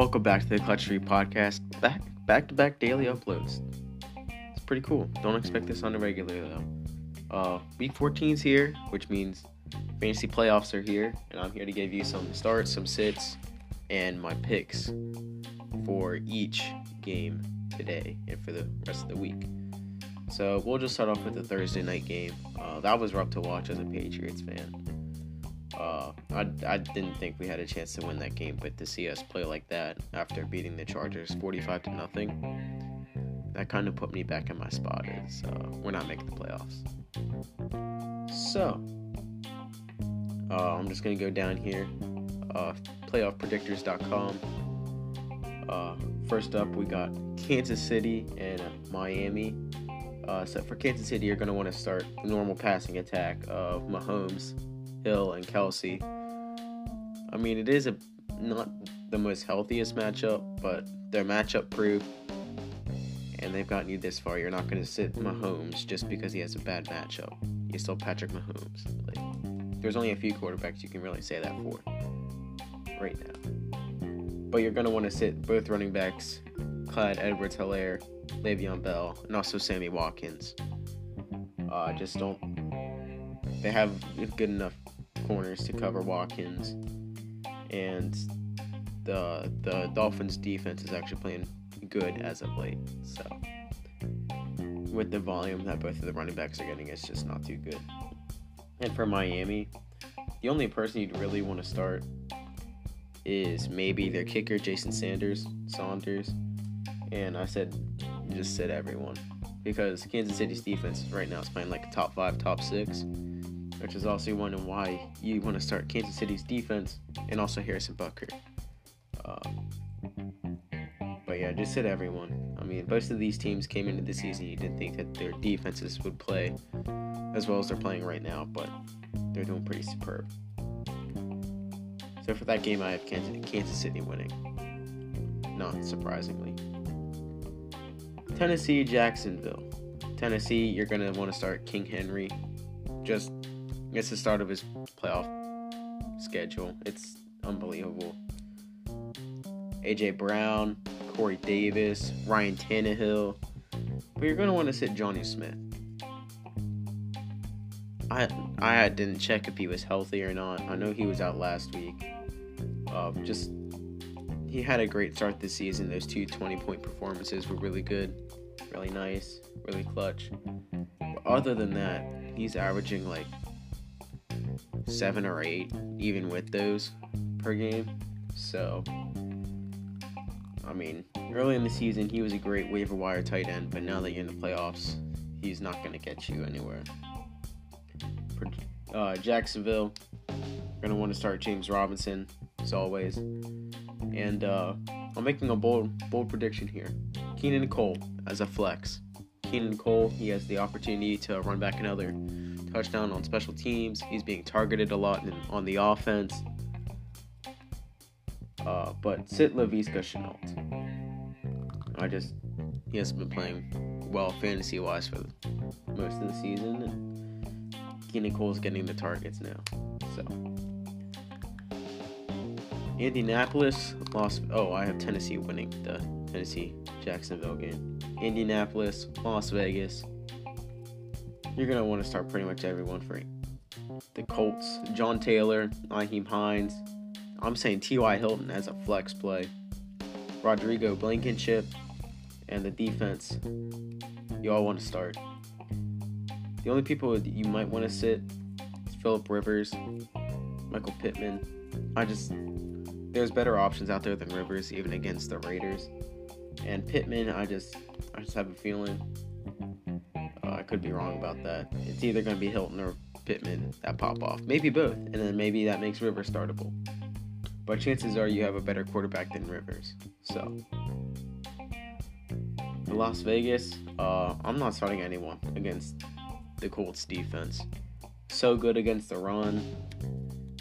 welcome back to the Clutch Three Podcast. Back back to back daily uploads. It's pretty cool. Don't expect this on the regular though. Uh, week 14's here, which means fantasy playoffs are here, and I'm here to give you some starts, some sits, and my picks for each game today and for the rest of the week. So we'll just start off with the Thursday night game. Uh, that was rough to watch as a Patriots fan. Uh, I, I didn't think we had a chance to win that game, but to see us play like that after beating the Chargers 45 to nothing, that kind of put me back in my spot. Is uh, we're not making the playoffs. So, uh, I'm just gonna go down here, uh, playoffpredictors.com. Uh, first up, we got Kansas City and Miami. Uh, so for Kansas City, you're gonna want to start the normal passing attack of Mahomes Hill and Kelsey. I mean, it is a not the most healthiest matchup, but they're matchup proof, and they've gotten you this far. You're not going to sit Mahomes just because he has a bad matchup. He's still Patrick Mahomes. Like, there's only a few quarterbacks you can really say that for right now. But you're going to want to sit both running backs, Clyde Edwards Helaire, Le'Veon Bell, and also Sammy Watkins. Uh, just don't. They have good enough corners to cover Watkins, and the the Dolphins defense is actually playing good as of late. So with the volume that both of the running backs are getting, it's just not too good. And for Miami, the only person you'd really want to start is maybe their kicker, Jason Sanders, Saunders. And I said, just said everyone because Kansas City's defense right now is playing like top five, top six which is also wondering why you want to start Kansas City's defense and also Harrison Butker. Uh, but yeah, just said everyone. I mean, most of these teams came into the season, you didn't think that their defenses would play as well as they're playing right now, but they're doing pretty superb. So for that game, I have Kansas, Kansas City winning. Not surprisingly. Tennessee, Jacksonville. Tennessee, you're going to want to start King Henry. Just it's the start of his playoff schedule. It's unbelievable. AJ Brown, Corey Davis, Ryan Tannehill. But you're gonna want to sit Jonnu Smith. I I didn't check if he was healthy or not. I know he was out last week. Uh, just he had a great start this season. Those two 20 point performances were really good, really nice, really clutch. But other than that, he's averaging like seven or eight, even with those per game. So, I mean, early in the season, he was a great waiver wire tight end, but now that you're in the playoffs, he's not going to get you anywhere. Uh, Jacksonville, going to want to start James Robinson, as always. And uh, I'm making a bold, bold prediction here. Keenan Cole as a flex. Keelan Cole, he has the opportunity to run back another touchdown on special teams. He's being targeted a lot in, on the offense. Uh, but sit Laviska Shenault. I just he hasn't been playing well fantasy wise for most of the season, and Keenan Cole's getting the targets now. So Indianapolis lost. Oh, I have Tennessee winning the Tennessee Jacksonville game. Indianapolis, Las Vegas you're going to want to start pretty much everyone for the Colts. John Taylor, Nyheim Hines. I'm saying T.Y. Hilton as a flex play. Rodrigo Blankenship. And the defense, you all want to start. The only people you might want to sit is Philip Rivers, Michael Pittman. I just there's better options out there than Rivers, even against the Raiders. And Pittman, I just I just have a feeling I could be wrong about that. It's either going to be Hilton or Pittman that pop off. Maybe both, and then maybe that makes Rivers startable. But chances are you have a better quarterback than Rivers. So, Las Vegas, uh, I'm not starting anyone against the Colts defense. So good against the run,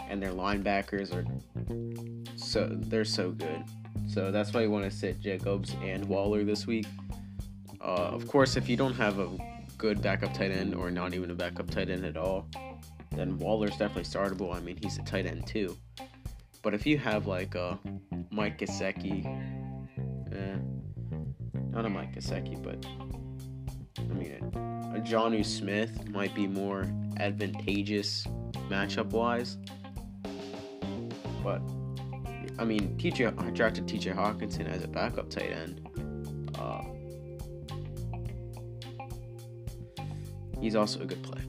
and their linebackers are so they're so good. So that's why you want to sit Jacobs and Waller this week. Uh, of course, if you don't have a good backup tight end or not even a backup tight end at all, then Waller's definitely startable. I mean, he's a tight end too. But if you have like a Mike Gesicki. Eh, not a Mike Gesicki, but I mean, a Jonnu Smith might be more advantageous matchup wise. But I mean, TJ I drafted TJ Hockenson as a backup tight end. Uh, he's also a good play.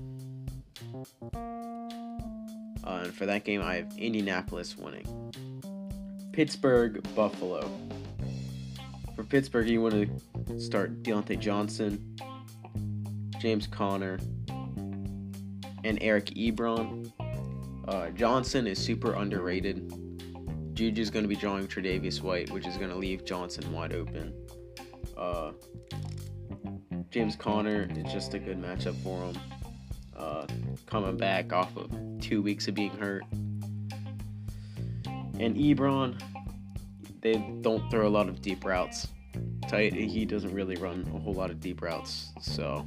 Uh, and for that game, I have Indianapolis winning. Pittsburgh, Buffalo. For Pittsburgh, you want to start Diontae Johnson, James Conner, and Eric Ebron. Uh, Johnson is super underrated. Juju's going to be drawing Tre'Davious White, which is going to leave Johnson wide open. Uh, James Conner is just a good matchup for him. Uh, coming back off of two weeks of being hurt. And Ebron, they don't throw a lot of deep routes. Tight, he doesn't really run a whole lot of deep routes, so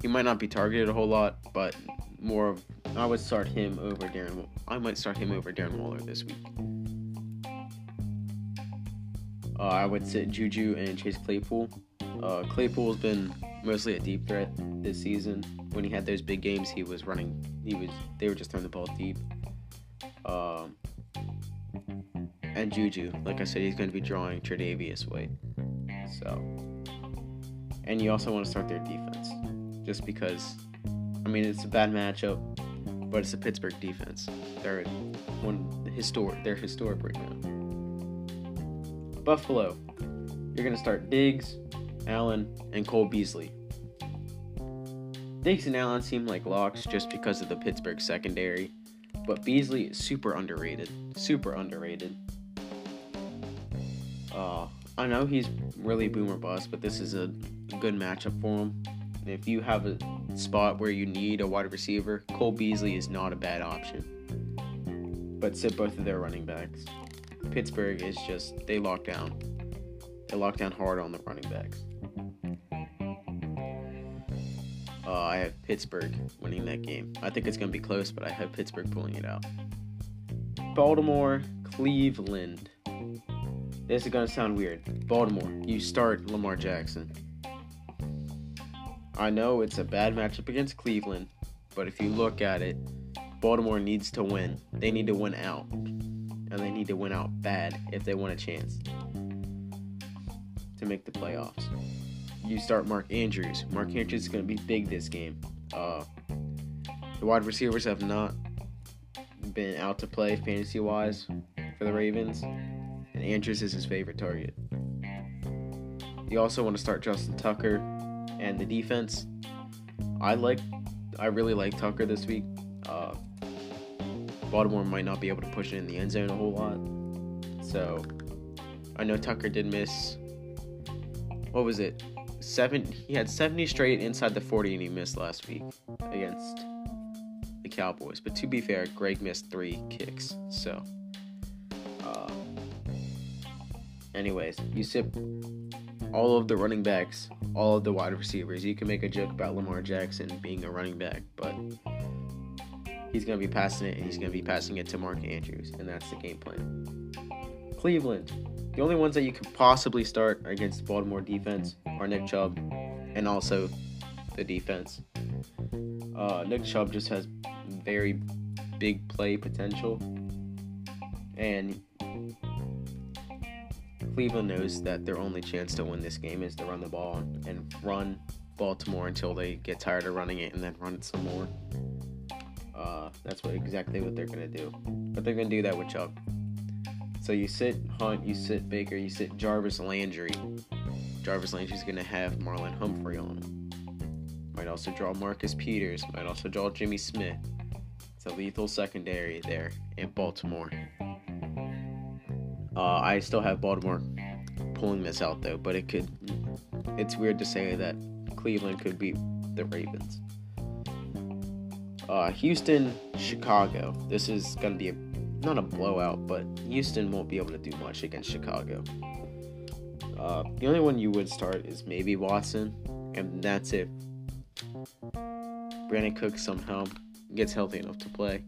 he might not be targeted a whole lot, but more of I would start him over Darren. I might start him over Darren Waller this week. Uh, I would sit Juju and Chase Claypool. Uh, Claypool's been mostly a deep threat this season. When he had those big games, he was running. He was. They were just throwing the ball deep. Um, and Juju, like I said, he's going to be drawing Tre'Davious White. So, and you also want to start their defense, just because. I mean, it's a bad matchup, but it's a Pittsburgh defense. They're one historic. They're historic right now. Buffalo, you're going to start Diggs, Allen, and Cole Beasley. Diggs and Allen seem like locks just because of the Pittsburgh secondary, but Beasley is super underrated. Super underrated. Uh, I know he's really boomer bust, but this is a good matchup for him. And if you have a spot where you need a wide receiver, Cole Beasley is not a bad option. But sit both of their running backs. Pittsburgh is just they lock down. They lock down hard on the running backs. Uh, I have Pittsburgh winning that game. I think it's going to be close, but I have Pittsburgh pulling it out. Baltimore, Cleveland. This is going to sound weird. Baltimore, you start Lamar Jackson. I know it's a bad matchup against Cleveland, but if you look at it, Baltimore needs to win. They need to win out. And they need to win out bad if they want a chance to make the playoffs you start Mark Andrews. Mark Andrews is going to be big this game. Uh, the wide receivers have not been out to play fantasy wise for the Ravens, and Andrews is his favorite target. You also want to start Justin Tucker and the defense. I like, I really like Tucker this week. Uh, Baltimore might not be able to push it in the end zone a whole lot, so I know Tucker did miss. What was it? seven. He had 70 straight inside the 40, and he missed last week against the Cowboys. But to be fair, Greg missed three kicks. So, uh, anyways, you sit all of the running backs, all of the wide receivers. You can make a joke about Lamar Jackson being a running back, but he's going to be passing it, and he's going to be passing it to Mark Andrews, and that's the game plan. Cleveland. The only ones that you could possibly start against the Baltimore defense are Nick Chubb and also the defense. Uh, Nick Chubb just has very big play potential, and Cleveland knows that their only chance to win this game is to run the ball and run Baltimore until they get tired of running it and then run it some more. Uh, that's what exactly what they're gonna do, but they're gonna do that with Chubb. So you sit Hunt, you sit Baker, you sit Jarvis Landry. Jarvis Landry's gonna have Marlon Humphrey on him. Might also draw Marcus Peters. Might also draw Jimmy Smith. It's a lethal secondary there in Baltimore. Uh, I still have Baltimore pulling this out though, but it could. It's weird to say that Cleveland could beat the Ravens. Uh, Houston, Chicago. This is gonna be a not a blowout, but Houston won't be able to do much against Chicago. Uh, the only one you would start is maybe Watson, and that's it. Brandin Cook somehow gets healthy enough to play.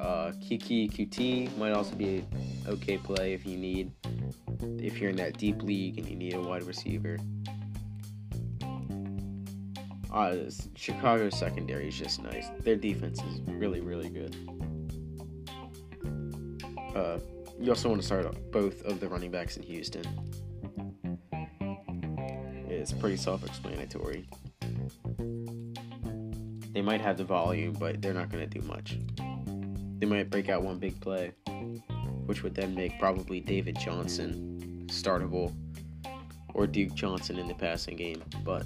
Uh, Keke Coutee might also be okay play if you need, if you're in that deep league and you need a wide receiver. Uh, Chicago's secondary is just nice. Their defense is really, really good. Uh, you also want to start both of the running backs in Houston. It's pretty self explanatory. They might have the volume, but they're not going to do much. They might break out one big play, which would then make probably David Johnson startable or Duke Johnson in the passing game, but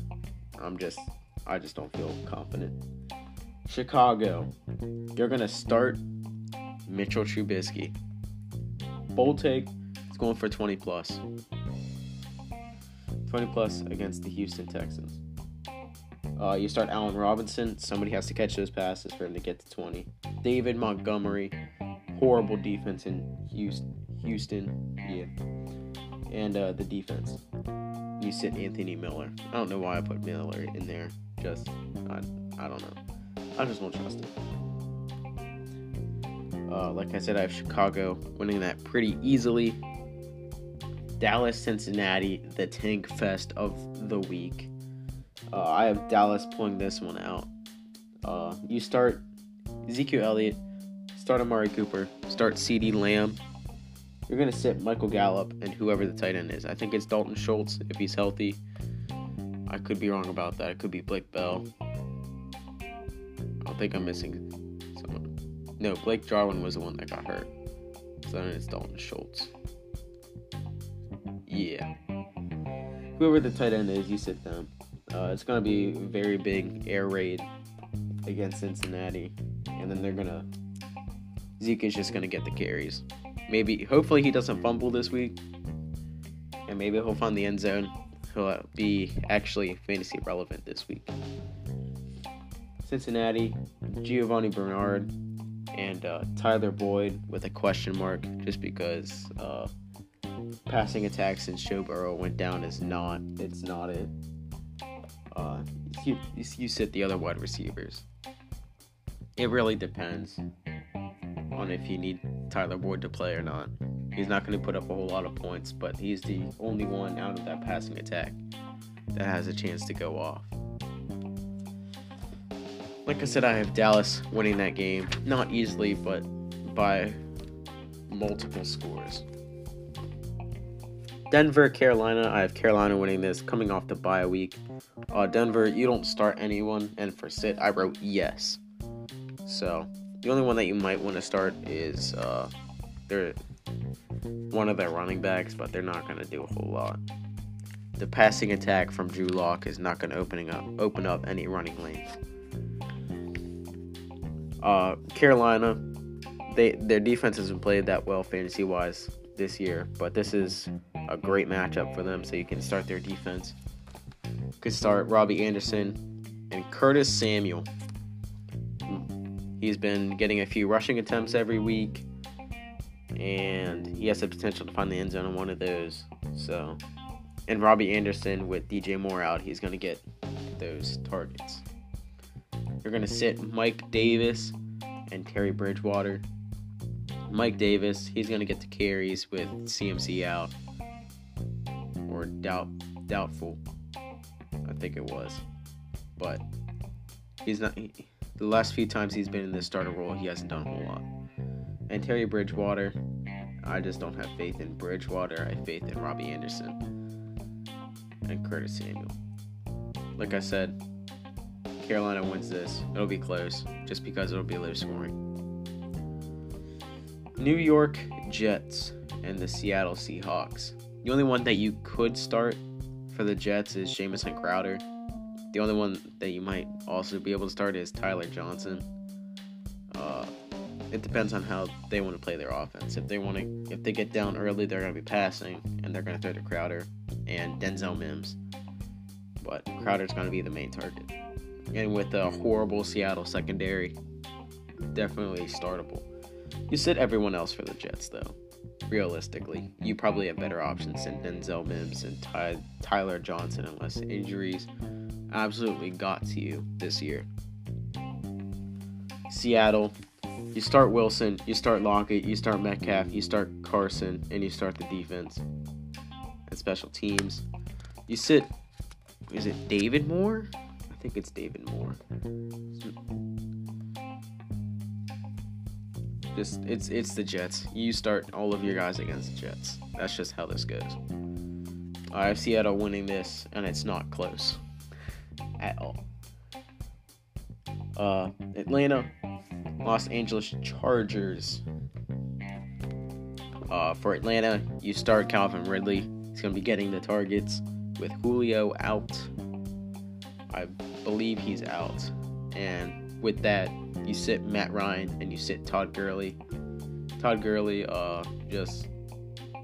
I'm just I just don't feel confident. Chicago, you're gonna start Mitchell Trubisky. Bold take, it's going for 20 plus. 20 plus against the Houston Texans. Uh, you start Allen Robinson. Somebody has to catch those passes for him to get to 20. David Montgomery, horrible defense in Houston. Yeah, and uh, the defense. You sit Anthony Miller. I don't know why I put Miller in there. Just I, I don't know. I just don't trust it. Uh, like I said, I have Chicago winning that pretty easily. Dallas, Cincinnati, the tank fest of the week. Uh, I have Dallas pulling this one out. Uh, you start Ezekiel Elliott, start Amari Cooper, start CeeDee Lamb. You're going to sit Michael Gallup and whoever the tight end is. I think it's Dalton Schultz if he's healthy. I could be wrong about that. It could be Blake Bell. I think I'm missing someone. No, Blake Jarwin was the one that got hurt. So then it's Dalton Schultz. Yeah. Whoever the tight end is, you sit them. Uh, it's going to be a very big air raid against Cincinnati. And then they're going to. Zeke is just going to get the carries. Maybe, hopefully, he doesn't fumble this week. And maybe he'll find the end zone. He'll be actually fantasy relevant this week. Cincinnati, Giovani Bernard, and uh, Tyler Boyd with a question mark just because uh, passing attacks since Joe Burrow went down is not it's not it. Uh, you, you sit the other wide receivers. It really depends on if you need Tyler Boyd to play or not. He's not going to put up a whole lot of points, but he's the only one out of that passing attack that has a chance to go off. Like I said, I have Dallas winning that game. Not easily, but by multiple scores. Denver, Carolina. I have Carolina winning this, coming off the bye week. Uh, Denver, you don't start anyone, and for sit, I wrote yes. So the only one that you might want to start is uh, they're one of their running backs, but they're not going to do a whole lot. The passing attack from Drew Lock is not going to opening up open up any running lanes. Uh, Carolina, they their defense hasn't played that well fantasy wise this year, but this is a great matchup for them, so you can start their defense. Could start Robbie Anderson and Curtis Samuel. He's been getting a few rushing attempts every week, and he has the potential to find the end zone on one of those. So, and Robbie Anderson with DJ Moore out, he's going to get those targets. You're going to mm-hmm. sit Mike Davis and Teddy Bridgewater. Mike Davis, he's going to get the carries with CMC out or doubt doubtful. I think it was, but he's not. He, the last few times he's been in the starter role, he hasn't done a whole lot. And Teddy Bridgewater, I just don't have faith in Bridgewater. I have faith in Robbie Anderson and Curtis Samuel. Like I said, Carolina wins this. It'll be close, just because it'll be low scoring. New York Jets and the Seattle Seahawks. The only one that you could start for the Jets is Jamison Crowder. The only one that you might also be able to start is Tyler Johnson. It depends on how they want to play their offense. If they want to, if they get down early, they're going to be passing and they're going to throw to Crowder and Denzel Mims. But Crowder's going to be the main target. And with a horrible Seattle secondary, definitely startable. You sit everyone else for the Jets, though realistically, you probably have better options than Denzel Mims and Ty- Tyler Johnson unless injuries absolutely got to you this year. Seattle, You start Wilson, you start Lockett, you start Metcalf, you start Carson, and you start the defense and special teams. You sit. Is it David Moore? I think it's David Moore. Just it's it's the Jets. You start all of your guys against the Jets. That's just how this goes. I have Seattle winning this, and it's not close at all. Uh, Atlanta, Los Angeles Chargers. Uh, for Atlanta, you start Calvin Ridley. He's going to be getting the targets with Julio out. I believe he's out. And with that, you sit Matt Ryan and you sit Todd Gurley. Todd Gurley, uh, just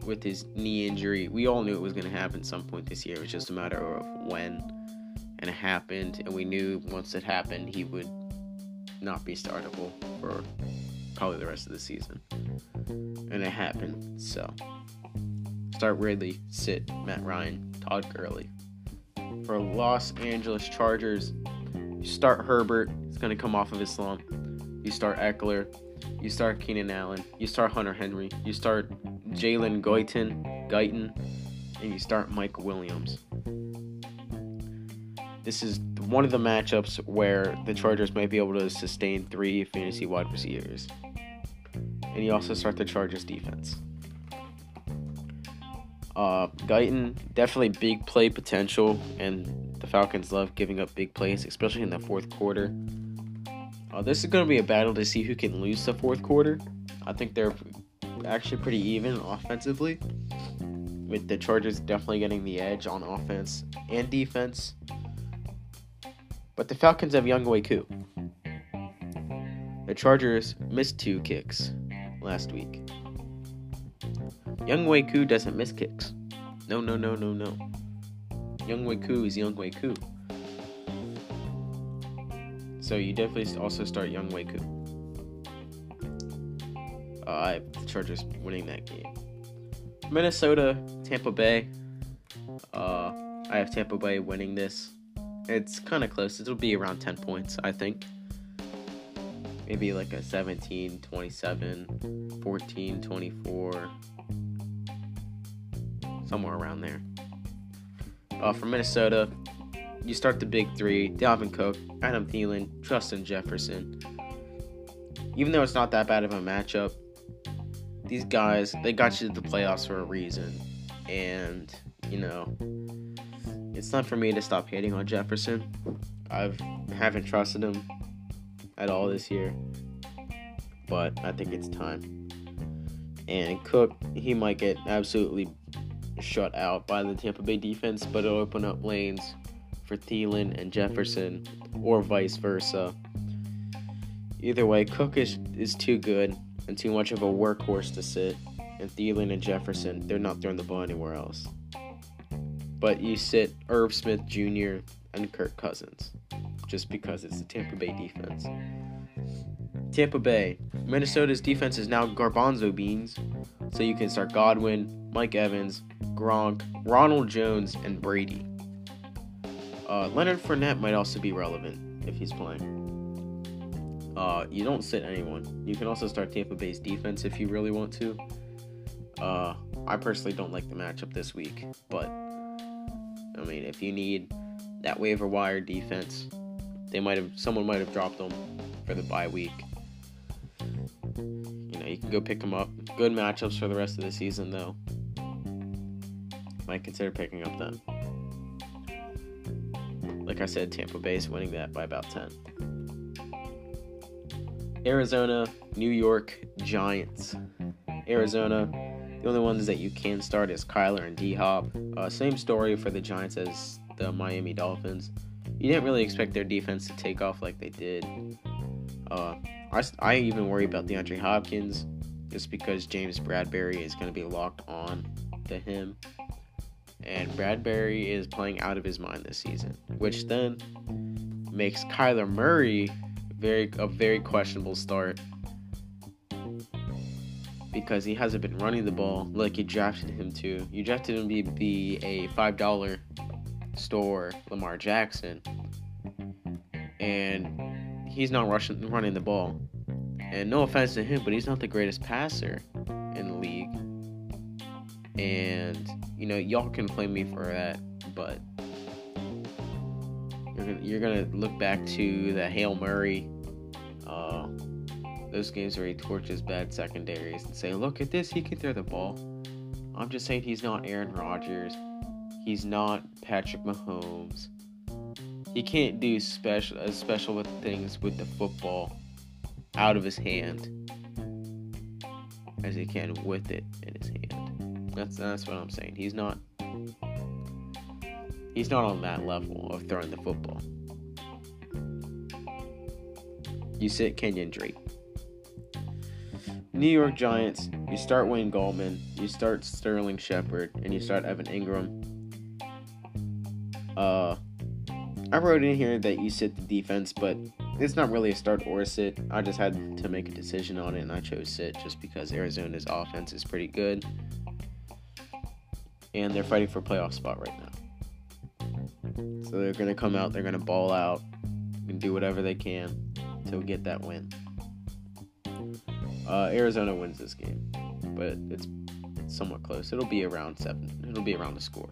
with his knee injury, we all knew it was going to happen some point this year. It was just a matter of when. And it happened. And we knew once it happened, he would not be startable for probably the rest of the season. And it happened. So start Ridley, sit Matt Ryan, Todd Gurley. For Los Angeles Chargers, you start Herbert. He's going to come off of his slump. You start Ekeler, You start Keenan Allen. You start Hunter Henry. You start Jalen Guyton, Guyton, and you start Mike Williams. This is one of the matchups where the Chargers might be able to sustain three fantasy wide receivers. And you also start the Chargers defense. Uh, Guyton, definitely big play potential, and the Falcons love giving up big plays, especially in the fourth quarter. Uh, this is going to be a battle to see who can lose the fourth quarter. I think they're actually pretty even offensively, with the Chargers definitely getting the edge on offense and defense. But the Falcons have Younghoe Koo. The Chargers missed two kicks last week. Younghoe Koo doesn't miss kicks. No, no, no, no, no. Younghoe Koo is Younghoe Koo. So you definitely also start Younghoe Koo. Uh, I have the Chargers winning that game. Minnesota, Tampa Bay. Uh, I have Tampa Bay winning this. It's kind of close. It'll be around 10 points, I think. Maybe like a 17, 27, 14, 24. Somewhere around there. Uh, for Minnesota, you start the big three Dalvin Cook, Adam Thielen, Justin Jefferson. Even though it's not that bad of a matchup, these guys, they got you to the playoffs for a reason. And, you know, it's not for me to stop hating on Jefferson. I've haven't trusted him at all this year, but I think it's time. And Cook, he might get absolutely shut out by the Tampa Bay defense, but it'll open up lanes for Thielen and Jefferson, or vice versa. Either way, Cook is, is too good and too much of a workhorse to sit, and Thielen and Jefferson, they're not throwing the ball anywhere else but you sit Irv Smith Jr. and Kirk Cousins just because it's the Tampa Bay defense. Tampa Bay, Minnesota's defense is now garbanzo beans, so you can start Godwin, Mike Evans, Gronk, Ronald Jones, and Brady. Uh, Leonard Fournette might also be relevant if he's playing. Uh, you don't sit anyone. You can also start Tampa Bay's defense if you really want to. Uh, I personally don't like the matchup this week, but I mean, if you need that waiver wire defense, they might have someone might have dropped them for the bye week. You know, you can go pick them up. Good matchups for the rest of the season, though. Might consider picking up them. Like I said, Tampa Bay is winning that by about 10. Arizona, New York Giants. Arizona the only ones that you can start is Kyler and D Hop. Uh, same story for the Giants as the Miami Dolphins. You didn't really expect their defense to take off like they did. Uh, I, I even worry about DeAndre Hopkins just because James Bradberry is going to be locked on to him. And Bradberry is playing out of his mind this season, which then makes Kyler Murray very a very questionable start because he hasn't been running the ball like you drafted him to. You drafted him to be a $5 store Lamar Jackson, and he's not rushing, running the ball. And no offense to him, but he's not the greatest passer in the league. And you know, y'all can blame me for that, but you're you're gonna look back to the Hail Murray, uh, those games where he torches bad secondaries and say, "Look at this, he can throw the ball." I'm just saying he's not Aaron Rodgers. He's not Patrick Mahomes. He can't do special special with things with the football out of his hand as he can with it in his hand. That's that's what I'm saying. He's not he's not on that level of throwing the football. You sit Kenyan Drake. New York Giants, you start Wayne Gallman, you start Sterling Shepard, and you start Evan Engram. Uh, I wrote in here that you sit the defense, but it's not really a start or a sit. I just had to make a decision on it, and I chose sit just because Arizona's offense is pretty good, and they're fighting for playoff spot right now. So they're gonna come out, they're gonna ball out, and do whatever they can to get that win. Uh, Arizona wins this game, but it's, somewhat close. It'll be around seven. It'll be around the score.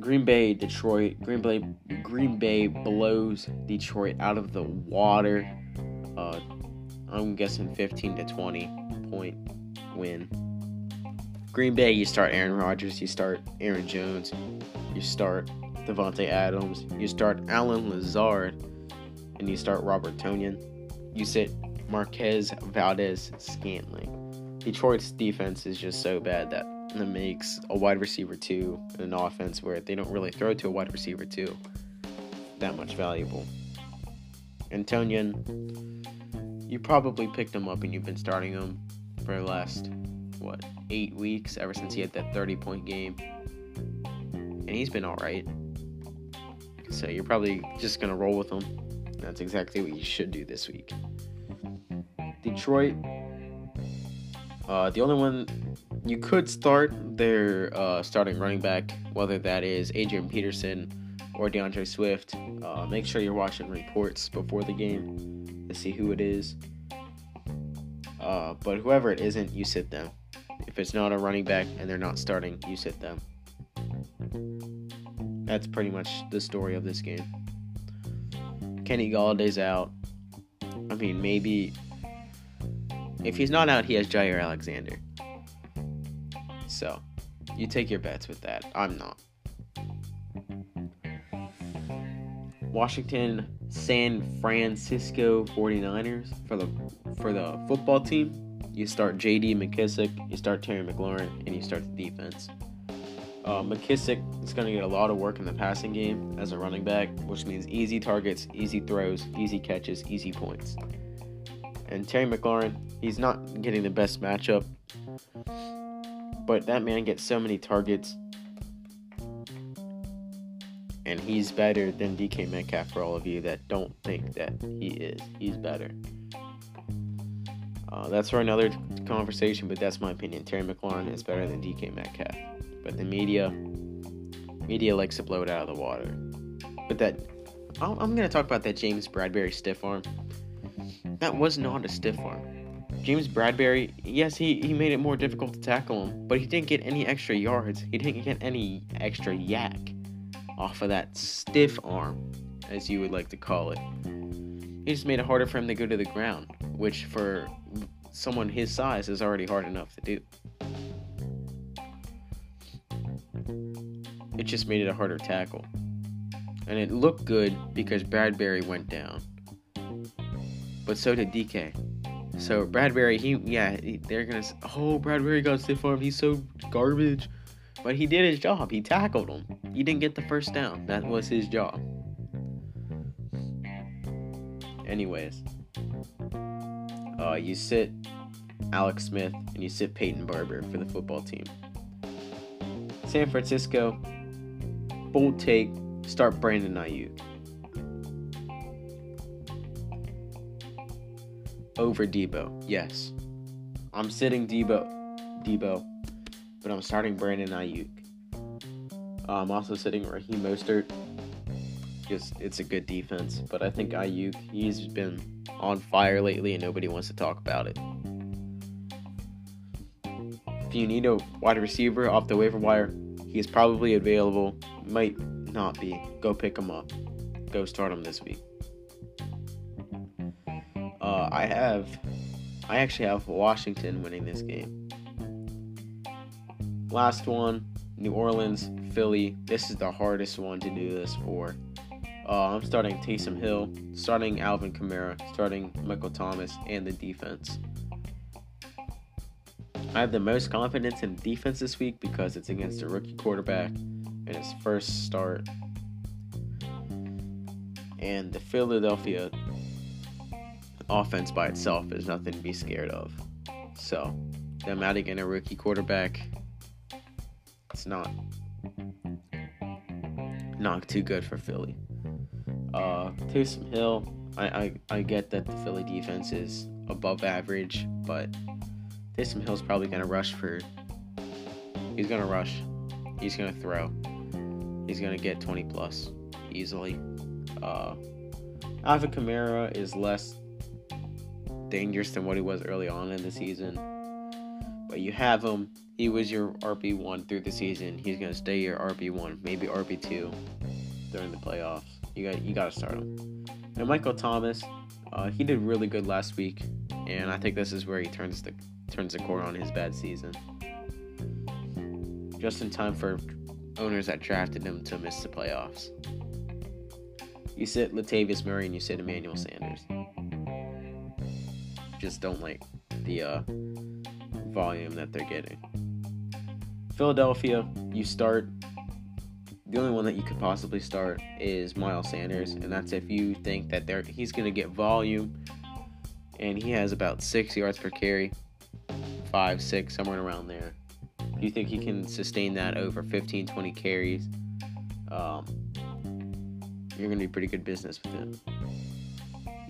Green Bay, Detroit. Green Bay, Green Bay blows Detroit out of the water. Uh, I'm guessing 15 to 20 point win. Green Bay, you start Aaron Rodgers, you start Aaron Jones, you start Davante Adams, you start Allen Lazard, and you start Robert Tonyan. You sit Marquez Valdes Scantling. Detroit's defense is just so bad that it makes a wide receiver two an offense where they don't really throw to a wide receiver two that much valuable. Antonian, you probably picked him up and you've been starting him for the last what eight weeks ever since he had that 30 point game, and he's been all right. So you're probably just gonna roll with him. That's exactly what you should do this week. Detroit. Uh, the only one you could start their uh, starting running back, whether that is Adrian Peterson or D'Andre Swift. Uh, make sure you're watching reports before the game to see who it is. Uh, but whoever it isn't, you sit them. If it's not a running back and they're not starting, you sit them. That's pretty much the story of this game. Kenny Golladay's out. I mean, maybe if he's not out, he has Jaire Alexander. So, you take your bets with that. I'm not. Washington San Francisco 49ers for the for the football team. You start JD McKissic, you start Terry McLaurin, and you start the defense. Uh, McKissic is going to get a lot of work in the passing game as a running back, which means easy targets, easy throws, easy catches, easy points. And Terry McLaurin, he's not getting the best matchup, but that man gets so many targets, and he's better than DK Metcalf for all of you that don't think that he is. He's better. Uh, that's for another conversation, but that's my opinion. Terry McLaurin is better than DK Metcalf, but the media, media likes to blow it out of the water. But that, I'm going to talk about that James Bradberry stiff arm. That was not a stiff arm. James Bradberry, yes, he, he made it more difficult to tackle him, but he didn't get any extra yards. He didn't get any extra YAC off of that stiff arm, as you would like to call it. He just made it harder for him to go to the ground, which for someone his size is already hard enough to do. It just made it a harder tackle. And it looked good because Bradberry went down but so did DK. So Bradberry, he yeah, they're gonna. Oh, Bradberry got stiff arm. He's so garbage, but he did his job. He tackled him. He didn't get the first down. That was his job. Anyways, uh, you sit Alex Smith and you sit Peyton Barber for the football team. San Francisco, bold take, start Brandon Aiyuk. Over Deebo. Yes. I'm sitting Deebo, Deebo, but I'm starting Brandon Aiyuk. Uh, I'm also sitting Raheem Mostert. just it's a good defense. But I think Aiyuk, he's been on fire lately, and nobody wants to talk about it. If you need a wide receiver off the waiver wire, he's probably available. Might not be. Go pick him up. Go start him this week. I have, I actually have Washington winning this game. Last one, New Orleans, Philly. This is the hardest one to do this for. Uh, I'm starting Taysom Hill, starting Alvin Kamara, starting Michael Thomas, and the defense. I have the most confidence in defense this week because it's against a rookie quarterback in his first start. And the Philadelphia offense by itself is nothing to be scared of. So, them adding in a rookie quarterback, it's not not too good for Philly. Uh, Taysom Hill, I, I, I get that the Philly defense is above average, but Taysom Hill's probably gonna rush for. He's gonna rush. He's gonna throw. He's gonna get 20 plus easily. Uh, Alvin Kamara is less dangerous than what he was early on in the season. But you have him. He was your RB1 through the season. He's gonna stay your RB1, maybe RB2 during the playoffs. You got you got to start him. And Michael Thomas, uh, he did really good last week, and I think this is where he turns the turns the corner on his bad season. Just in time for owners that drafted him to miss the playoffs. You sit Latavius Murray and you sit Emmanuel Sanders. Just don't like the uh, volume that they're getting. Philadelphia, you start. The only one that you could possibly start is Miles Sanders, and that's if you think that they he's going to get volume, and he has about six yards per carry five, six, somewhere around there. You think he can sustain that over 15, 20 carries, um, you're going to be pretty good business with him.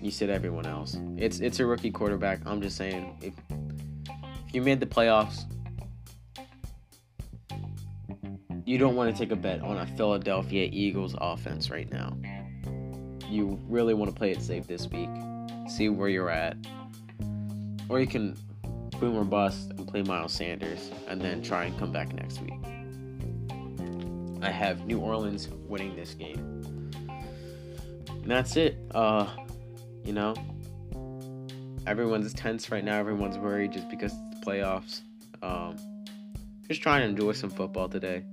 You said everyone else. It's it's a rookie quarterback. I'm just saying, if, if you made the playoffs, you don't want to take a bet on a Philadelphia Eagles offense right now. You really want to play it safe this week. See where you're at. Or you can boom or bust and play Miles Sanders and then try and come back next week. I have New Orleans winning this game. And that's it. Uh, you know, everyone's tense right now. Everyone's worried just because it's the playoffs. Um, just trying to enjoy some football today.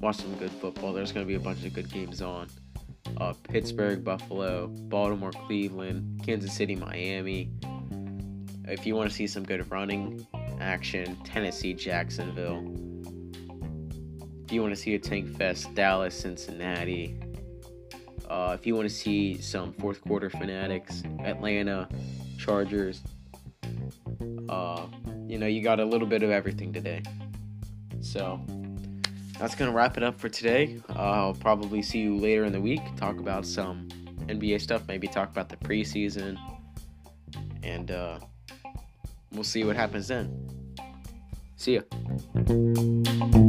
Watch some good football. There's going to be a bunch of good games on. Uh, Pittsburgh, Buffalo, Baltimore, Cleveland, Kansas City, Miami, if you want to see some good running action, Tennessee, Jacksonville. If you want to see a tank fest, Dallas, Cincinnati. Uh, if you want to see some fourth quarter fanatics, Atlanta, Chargers. Uh, you know, you got a little bit of everything today. So that's gonna wrap it up for today. Uh, I'll probably see you later in the week. Talk about some NBA stuff. Maybe talk about the preseason. And uh, we'll see what happens then. See ya.